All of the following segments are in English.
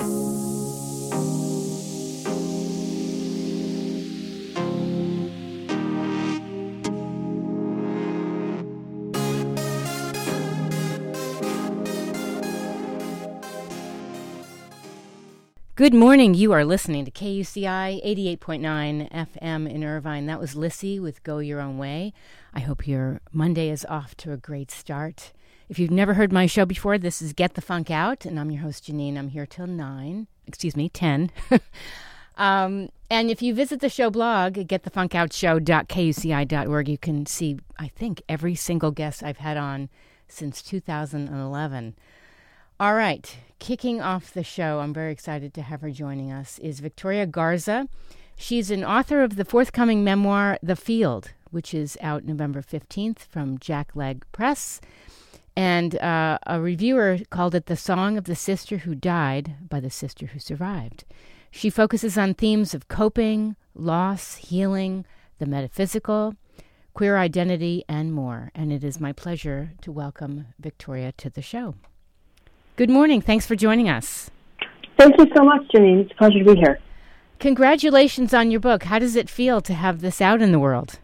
Good morning. You are listening to KUCI 88.9 FM in Irvine. That was Lissie with Go Your Own Way. I hope your Monday is off to a great start. If you've never heard my show before, this is Get the Funk Out, and I'm your host, Janeane. I'm here till 9, excuse me, 10. um, and if you visit the show blog, getthefunkoutshow.kuci.org, you can see, I think, every single guest I've had on since 2011. All right, kicking off the show, I'm very excited to have her joining us, is Victoria Garza. She's an author of the forthcoming memoir, The Field, which is out November 15th from Jackleg Press. And uh, a reviewer called it The Song of the Sister Who Died by the Sister Who Survived. She focuses on themes of coping, loss, healing, the metaphysical, queer identity, and more. And it is my pleasure to welcome Victoria to the show. Good morning. Thanks for joining us. Thank you so much, Janeane. It's a pleasure to be here. Congratulations on your book. How does it feel to have this out in the world?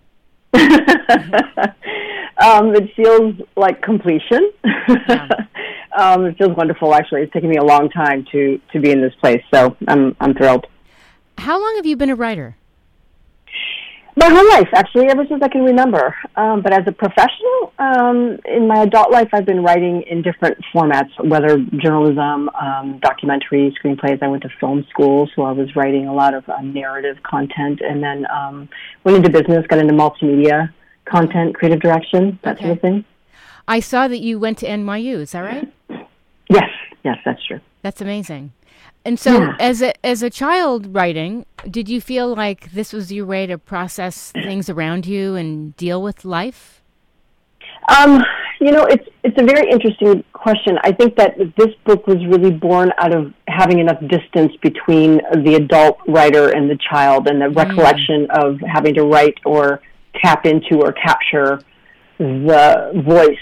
um, it feels like completion. Yeah. um, it feels wonderful. Actually, it's taken me a long time to to be in this place, so I'm I'm thrilled. How long have you been a writer? My whole life, actually, ever since I can remember. Um, but as a professional, um, in my adult life, I've been writing in different formats, whether journalism, um, documentary, screenplays. I went to film school, so I was writing a lot of uh, narrative content, and then um, went into business, got into multimedia content, creative direction, that okay. sort of thing. I saw that you went to NYU. Is that right? Yes, yes, that's true. That's amazing. And so, yeah. as a as a child writing, did you feel like this was your way to process things around you and deal with life? Um, you know, it's it's a very interesting question. I think that this book was really born out of having enough distance between the adult writer and the child, and the mm. recollection of having to write or tap into or capture the voice,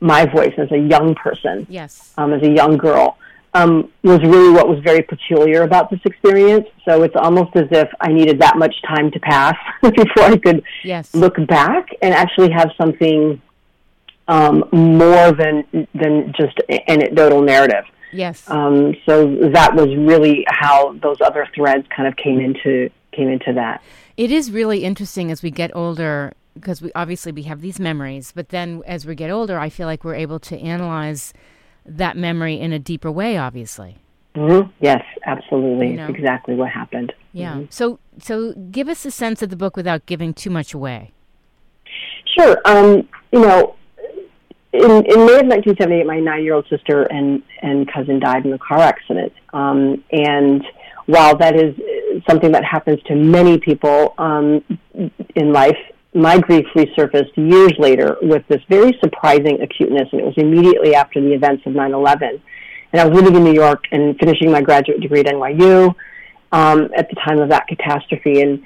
my voice as a young person, yes, um, as a young girl um, was really what was very peculiar about this experience. So it's almost as if I needed that much time to pass before I could yes. look back and actually have something um, more than than just anecdotal narrative. Yes. Um, so that was really how those other threads kind of came into came into that. It is really interesting as we get older because we obviously we have these memories, but then as we get older, I feel like we're able to analyze that memory in a deeper way, obviously. Mm-hmm. Yes, absolutely. You know? exactly what happened. Yeah. Mm-hmm. So, so give us a sense of the book without giving too much away. Sure. Um, you know, in, in May of 1978, my nine-year-old sister and and cousin died in a car accident. Um, and while that is something that happens to many people um, in life, my grief resurfaced years later with this very surprising acuteness, and it was immediately after the events of 9 11. And I was living in New York and finishing my graduate degree at NYU um, at the time of that catastrophe. And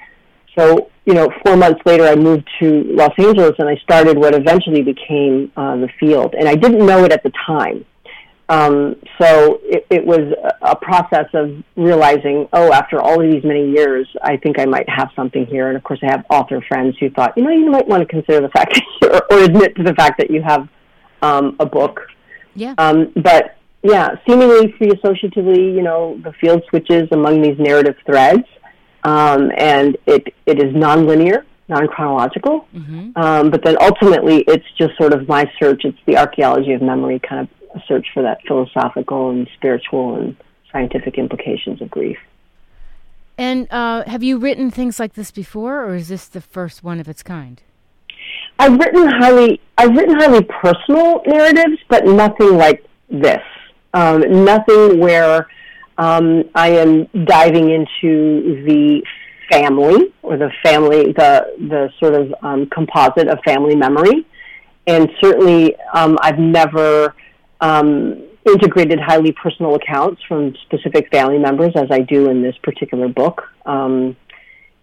so, you know, four months later, I moved to Los Angeles and I started what eventually became uh, the field. And I didn't know it at the time. Um, so it, it was a process of realizing, oh, after all of these many years, I think I might have something here. And of course, I have author friends who thought, you know, you might want to consider the fact or, or admit to the fact that you have um, a book. Yeah. Um, but yeah, seemingly free associatively, you know, the field switches among these narrative threads, um, and it it is nonlinear, non chronological. Mm-hmm. Um, but then ultimately, it's just sort of my search. It's the archaeology of memory, kind of a search for that philosophical and spiritual and scientific implications of grief. And uh, have you written things like this before, or is this the first one of its kind? I've written highly, I've written highly personal narratives, but nothing like this. Um, nothing where um, I am diving into the family or the family, the the sort of um, composite of family memory, and certainly um, I've never um, integrated highly personal accounts from specific family members, as I do in this particular book, um,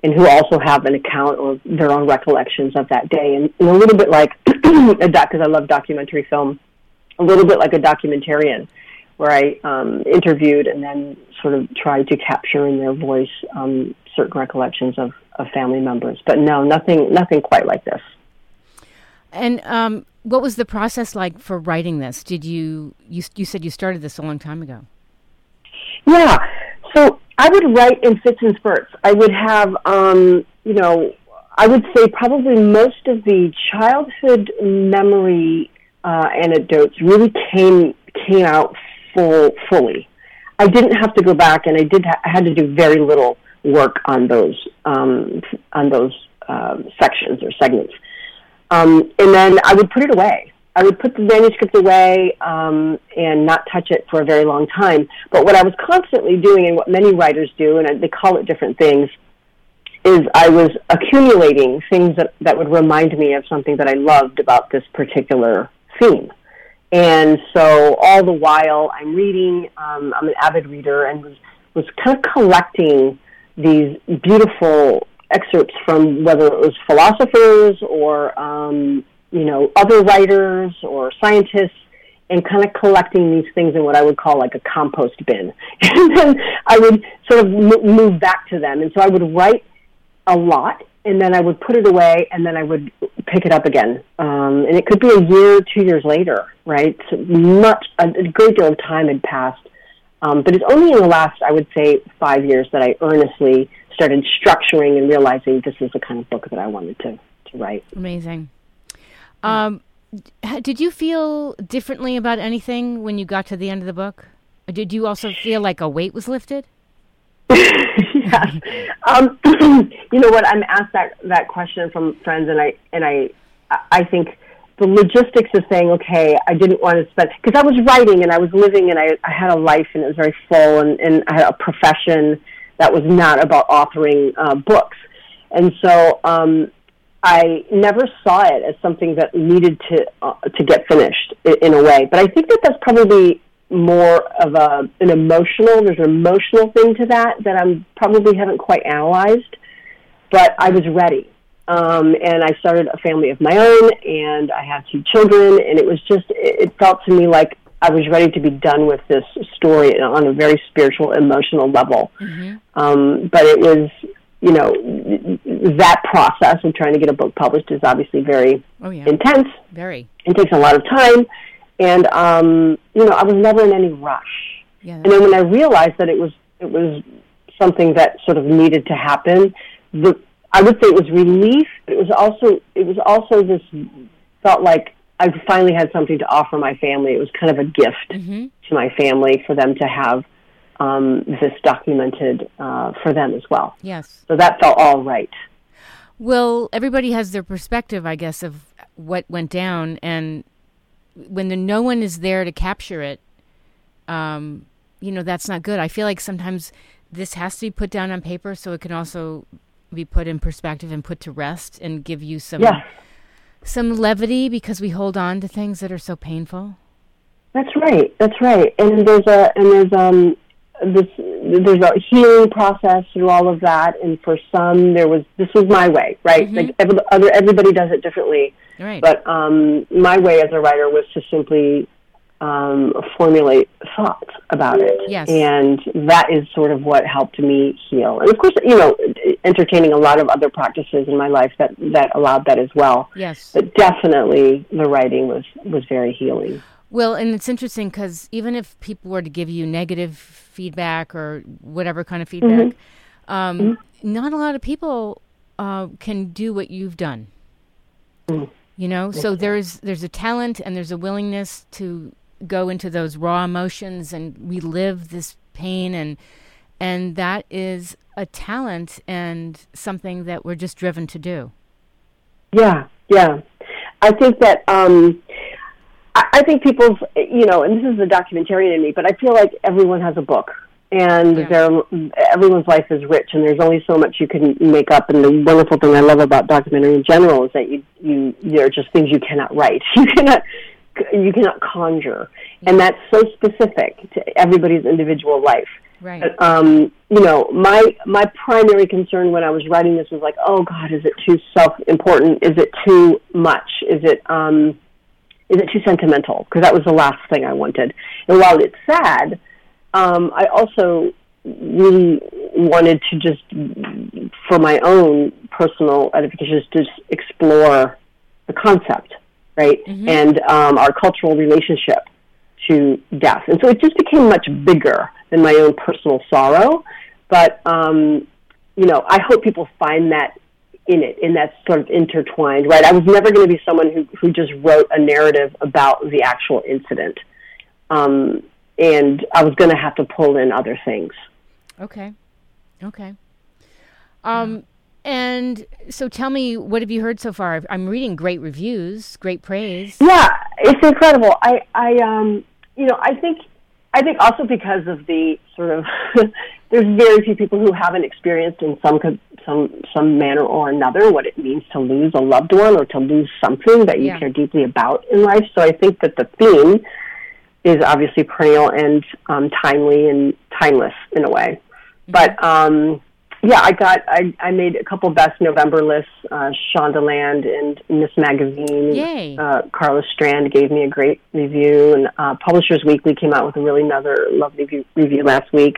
and who also have an account or their own recollections of that day. And, and a little bit like a doc, because I love documentary film, a little bit like a documentarian. where I um, interviewed and then sort of tried to capture in their voice um, certain recollections of, of family members. But no, nothing, nothing quite like this. And um, what was the process like for writing this? Did you, you you said you started this a long time ago? Yeah. So I would write in fits and spurts. I would have, um, you know, I would say probably most of the childhood memory uh, anecdotes really came came out full fully. I didn't have to go back, and I did ha- I had to do very little work on those um, on those uh, sections or segments. Um, and then I would put it away. I would put the manuscript away um, and not touch it for a very long time. But what I was constantly doing, and what many writers do, and they call it different things, is I was accumulating things that, that would remind me of something that I loved about this particular theme. And so all the while I'm reading, um, I'm an avid reader, and was, was kind of collecting these beautiful excerpts from whether it was philosophers or um, you know other writers or scientists and kind of collecting these things in what I would call like a compost bin. And then I would sort of m- move back to them. And so I would write a lot and then I would put it away and then I would pick it up again. Um, and it could be a year, two years later, right? So much, a, a great deal of time had passed. Um, but it's only in the last, I would say, five years that I earnestly started structuring and realizing this is the kind of book that I wanted to, to write. Amazing. Um, did you feel differently about anything when you got to the end of the book? Did you also feel like a weight was lifted? yes. Um, you know what? I'm asked that that question from friends, and I and I I think the logistics of saying, okay, I didn't want to spend because I was writing and I was living and I, I had a life and it was very full and, and I had a profession that was not about authoring uh, books, and so um, I never saw it as something that needed to uh, to get finished in, in a way. But I think that that's probably more of a an emotional. There's an emotional thing to that that I'm probably haven't quite analyzed. But I was ready, um, and I started a family of my own, and I have two children, and it was just it felt to me like I was ready to be done with this story on a very spiritual, emotional level. Mm-hmm. Um, but it was, you know, that process of trying to get a book published is obviously very oh, yeah. intense. Very. It takes a lot of time. And, um, you know, I was never in any rush. Yeah, and then when I realized that it was, it was something that sort of needed to happen, the, I would say it was relief. It was also, it was also this, felt like I finally had something to offer my family. It was kind of a gift mm-hmm. to my family for them to have um, this documented uh, for them as well. Yes. So that felt all right. Well, everybody has their perspective, I guess, of what went down, and when the, no one is there to capture it, um, you know, that's not good. I feel like sometimes this has to be put down on paper so it can also be put in perspective and put to rest and give you some. Yeah some levity because we hold on to things that are so painful? That's right. That's right. And there's a and there's um this there's a healing process through all of that. And for some, there was this was my way, right? Mm-hmm. Like every, other everybody does it differently. Right. But um, my way as a writer was to simply um, formulate thoughts about it. Yes. And that is sort of what helped me heal. And of course, you know, entertaining a lot of other practices in my life that, that allowed that as well. Yes. But definitely the writing was, was very healing. Well, and it's interesting because even if people were to give you negative feedback or whatever kind of feedback, mm-hmm. Um, mm-hmm. not a lot of people uh, can do what you've done. Mm. You know, so there's there's a talent and there's a willingness to go into those raw emotions and relive this pain and and that is a talent and something that we're just driven to do. Yeah, yeah. I think that um I, I think people's you know, and this is the documentarian in me, but I feel like everyone has a book and yeah. everyone's life is rich and there's only so much you can make up and the wonderful thing I love about documentary in general is that you you there are just things you cannot write. You cannot you cannot conjure, yeah. and that's so specific to everybody's individual life. Right. Um, you know, my my primary concern when I was writing this was like, oh God, is it too self important? Is it too much? Is it um, is it too sentimental? Because that was the last thing I wanted. And while it's sad, um, I also really wanted to just, for my own personal edification, just explore the concept, right? Mm-hmm. And um, our cultural relationship to death. And so it just became much bigger than my own personal sorrow. But, um, you know, I hope people find that in it, in that sort of intertwined, right? I was never going to be someone who, who just wrote a narrative about the actual incident. Um, and I was going to have to pull in other things. Okay. Okay. Um, and so tell me, what have you heard so far? I'm reading great reviews, great praise. Yeah, it's incredible. I, I, um, you know, I think, I think also because of the sort of, there's very few people who haven't experienced in some some some manner or another what it means to lose a loved one or to lose something that you yeah. care deeply about in life. So I think that the theme is obviously perennial and um, timely and timeless in a way. Mm-hmm. But um, yeah, I got I, I made a couple best November lists. Uh, Shondaland and Ms. Magazine. Yay. Uh, Karla Strand gave me a great review, and uh, Publishers Weekly came out with a really another lovely review, review last week.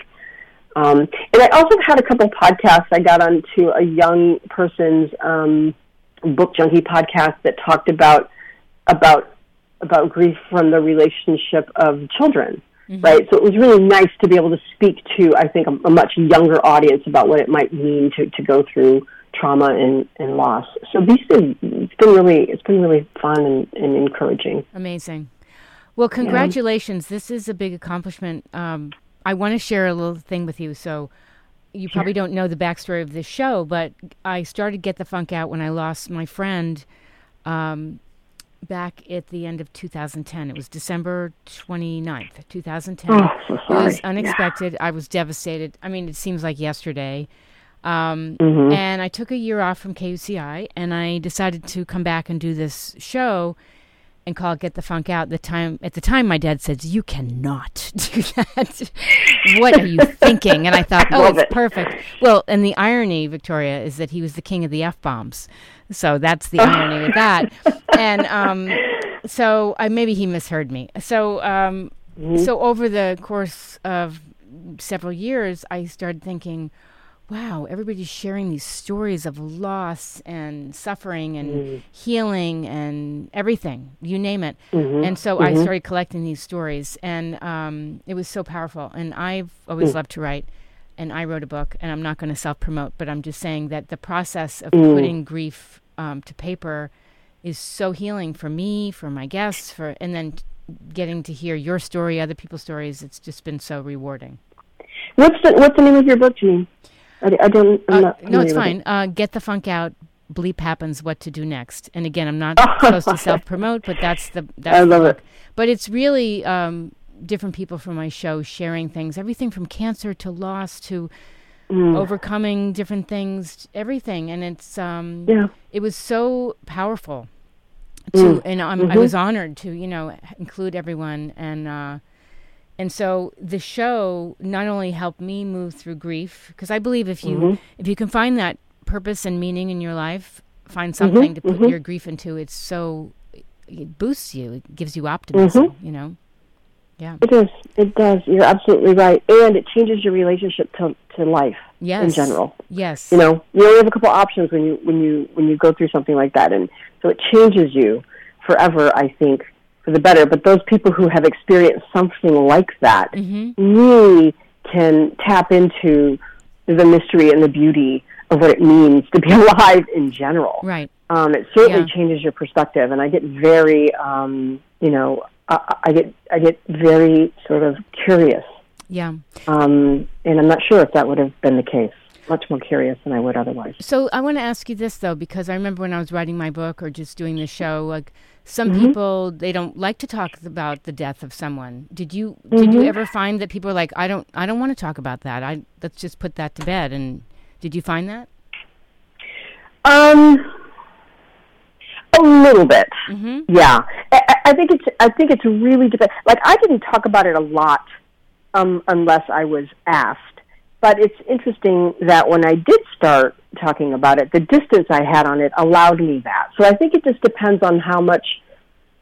Um, and I also had a couple podcasts. I got onto a young person's um, book junkie podcast that talked about about about grief from the relationship of children mm-hmm. right? So it was really nice to be able to speak to, I think, a, a, much younger audience about what it might mean to, to go through trauma and, and loss. So these things, it's been really, it's been really fun and, and encouraging. Amazing. Well, congratulations. Yeah. This is a big accomplishment. Um, I want to share a little thing with you. So you probably don't know the backstory of this show, but I started Get the Funk Out when I lost my friend um, back at the end of 2010. It was December 29th, 2010. Oh, so it was unexpected. Yeah. I was devastated. I mean, it seems like yesterday. Um, mm-hmm. And I took a year off from KUCI, and I decided to come back and do this show and call "Get the Funk Out." The time at the time, my dad said, "You cannot do that. what are you thinking?" And I thought, "Oh, it's it. perfect." Well, and the irony, Victoria, is that he was the king of the f bombs. So that's the irony with that. And um, so I maybe he misheard me. So um, mm-hmm. so over the course of several years, I started thinking, wow, everybody's sharing these stories of loss and suffering and mm. healing and everything, you name it. Mm-hmm. And so mm-hmm. I started collecting these stories, and um, it was so powerful. And I've always mm. loved to write and I wrote a book, and I'm not going to self promote, but I'm just saying that the process of mm. putting grief um, to paper is so healing for me, for my guests, for and then getting to hear your story, other people's stories. It's just been so rewarding. What's the What's the name of your book, Janeane? I, I don't. Uh, no, it's fine. Uh, Get the funk out. Bleep happens. What to do next? And again, I'm not supposed to self promote, but that's the that's I love the it. But it's really um, different people from my show sharing things, everything from cancer to loss to mm. overcoming different things, everything, and it's um, yeah. it was so powerful. To mm. and mm-hmm. I was honored to you know include everyone and. Uh, and so the show not only helped me move through grief because I believe if you mm-hmm. if you can find that purpose and meaning in your life, find mm-hmm. something mm-hmm. to put mm-hmm. your grief into, it's so it boosts you, it gives you optimism, mm-hmm. you know. Yeah. It does. It does. You're absolutely right. And it changes your relationship to to life yes. in general. Yes. You know, you only have a couple options when you when you when you go through something like that and so it changes you forever, I think, for the better. But those people who have experienced something like that mm-hmm. really can tap into the mystery and the beauty of what it means to be alive in general. Right. Um, it certainly yeah. changes your perspective, and I get very, um, you know, I, I get I get very sort of curious. Yeah. Um, and I'm not sure if that would have been the case. Much more curious than I would otherwise. So I want to ask you this though, because I remember when I was writing my book or just doing the show, like some mm-hmm. people they don't like to talk about the death of someone. Did you mm-hmm. did you ever find that people are like, I don't I don't want to talk about that. I let's just put that to bed. And did you find that? Um a little bit, mm-hmm. yeah. I, I think it's I think it's really depend. Like I didn't talk about it a lot, um, unless I was asked. But it's interesting that when I did start talking about it, the distance I had on it allowed me that. So I think it just depends on how much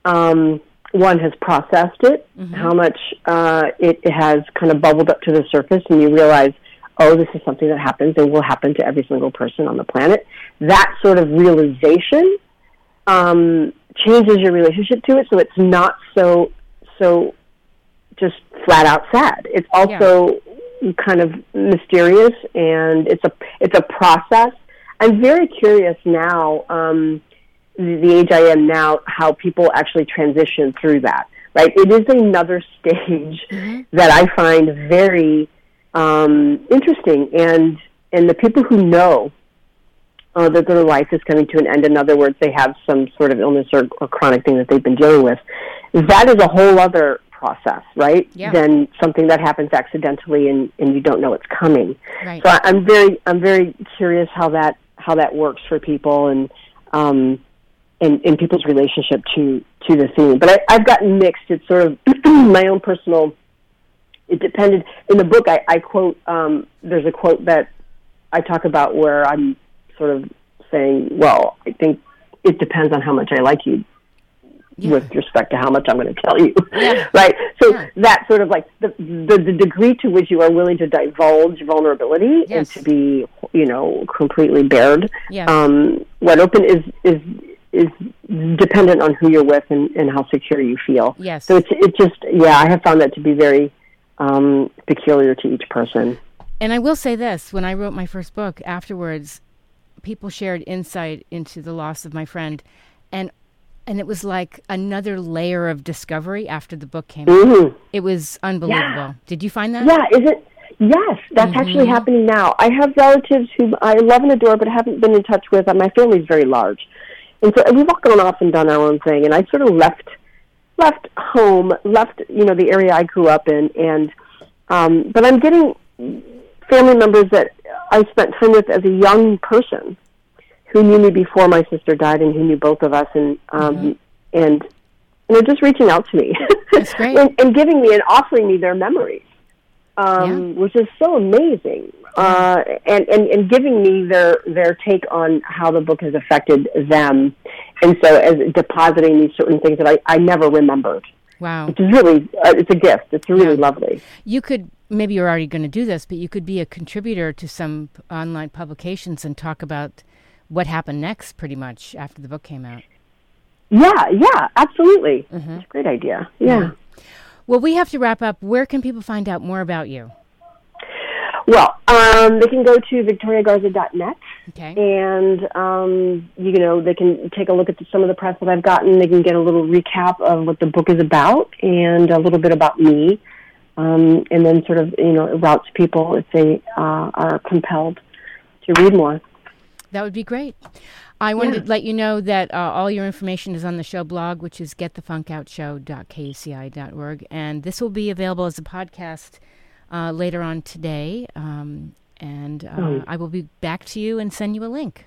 um, one has processed it, mm-hmm. how much uh, it, has kind of bubbled up to the surface, and you realize, oh, this is something that happens and will happen to every single person on the planet. That sort of realization um, changes your relationship to it, so it's not so so just flat out sad. It's also yeah. Kind of mysterious, and it's a it's a process. I'm very curious now. Um, the age I am now, how people actually transition through that. Right, it is another stage mm-hmm. that I find very um, interesting, and and the people who know uh, that their life is coming to an end. In other words, they have some sort of illness or, or chronic thing that they've been dealing with. That is a whole other process, right? Yeah. Than something that happens accidentally and, and you don't know it's coming. Right. So I, I'm very I'm very curious how that how that works for people and um and, and people's relationship to to the theme. But I, I've gotten mixed. It's sort of my own personal. It depended in the book. I, I quote. Um, there's a quote that I talk about where I'm sort of saying, well, I think it depends on how much I like you yeah. with respect to how much I'm going to tell you. Yeah. right? So yeah. that sort of like the, the, the degree to which you are willing to divulge vulnerability yes. and to be, you know, completely bared, um, what open is is is dependent on who you're with and, and how secure you feel. Yes. So it's it just yeah, I have found that to be very um, peculiar to each person. And I will say this: when I wrote my first book, afterwards, people shared insight into the loss of my friend, and and it was like another layer of discovery after the book came mm-hmm. out. It was unbelievable. Yeah. Did you find that? Yeah, is it? Yes, that's mm-hmm. actually happening now. I have relatives who I love and adore, but haven't been in touch with. My family's very large, and so we've all gone off and done our own thing. And I sort of left, left home, left you know the area I grew up in, and um, but I'm getting family members that I spent time with as a young person who knew me before my sister died and who knew both of us and um mm-hmm. and and they're just reaching out to me That's great. and, and giving me and offering me their memories um yeah. which is so amazing uh and, and and giving me their their take on how the book has affected them and so as depositing these certain things that I, I never remembered Wow. Which is really, uh, it's a gift. It's really yeah. lovely. You could, maybe you're already going to do this, but you could be a contributor to some online publications and talk about what happened next pretty much after the book came out. Yeah, yeah, absolutely. Mm-hmm. It's a great idea. Yeah. yeah. Well, we have to wrap up. Where can people find out more about you? Well, um, they can go to victoriagarza.net. Okay. And, um, you know, they can take a look at the, some of the press that I've gotten. They can get a little recap of what the book is about and a little bit about me. Um, and then sort of, you know, it routes people if they uh, are compelled to read more. That would be great. I wanted yeah. to let you know that uh, all your information is on the show blog, which is getthefunkoutshow.kuci.org. And this will be available as a podcast uh, later on today. Um, and uh, mm. I will be back to you and send you a link.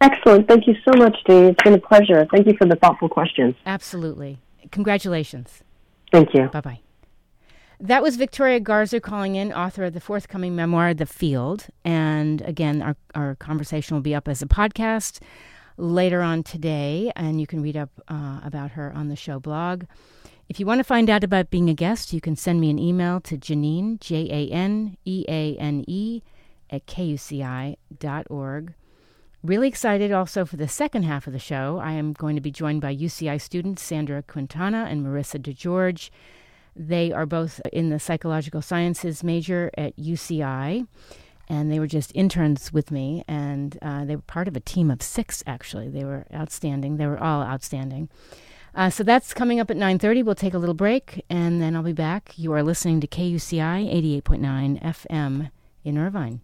Excellent. Thank you so much, Dave. It's been a pleasure. Thank you for the thoughtful questions. Absolutely. Congratulations. Thank you. Bye bye. That was Victoria Garza calling in, author of the forthcoming memoir, The Field. And again, our, our conversation will be up as a podcast later on today, and you can read up uh, about her on the show blog. If you want to find out about being a guest, you can send me an email to Janeane, J A N E A N E, at kuci.org. Really excited also for the second half of the show. I am going to be joined by UCI students Sandra Quintana and Marissa DeGeorge they are both in the psychological sciences major at UCI, and they were just interns with me, and uh, they were part of a team of six. Actually, they were outstanding. They were all outstanding. Uh, so that's coming up at 9.30. We'll take a little break, and then I'll be back. You are listening to KUCI 88.9 FM in Irvine.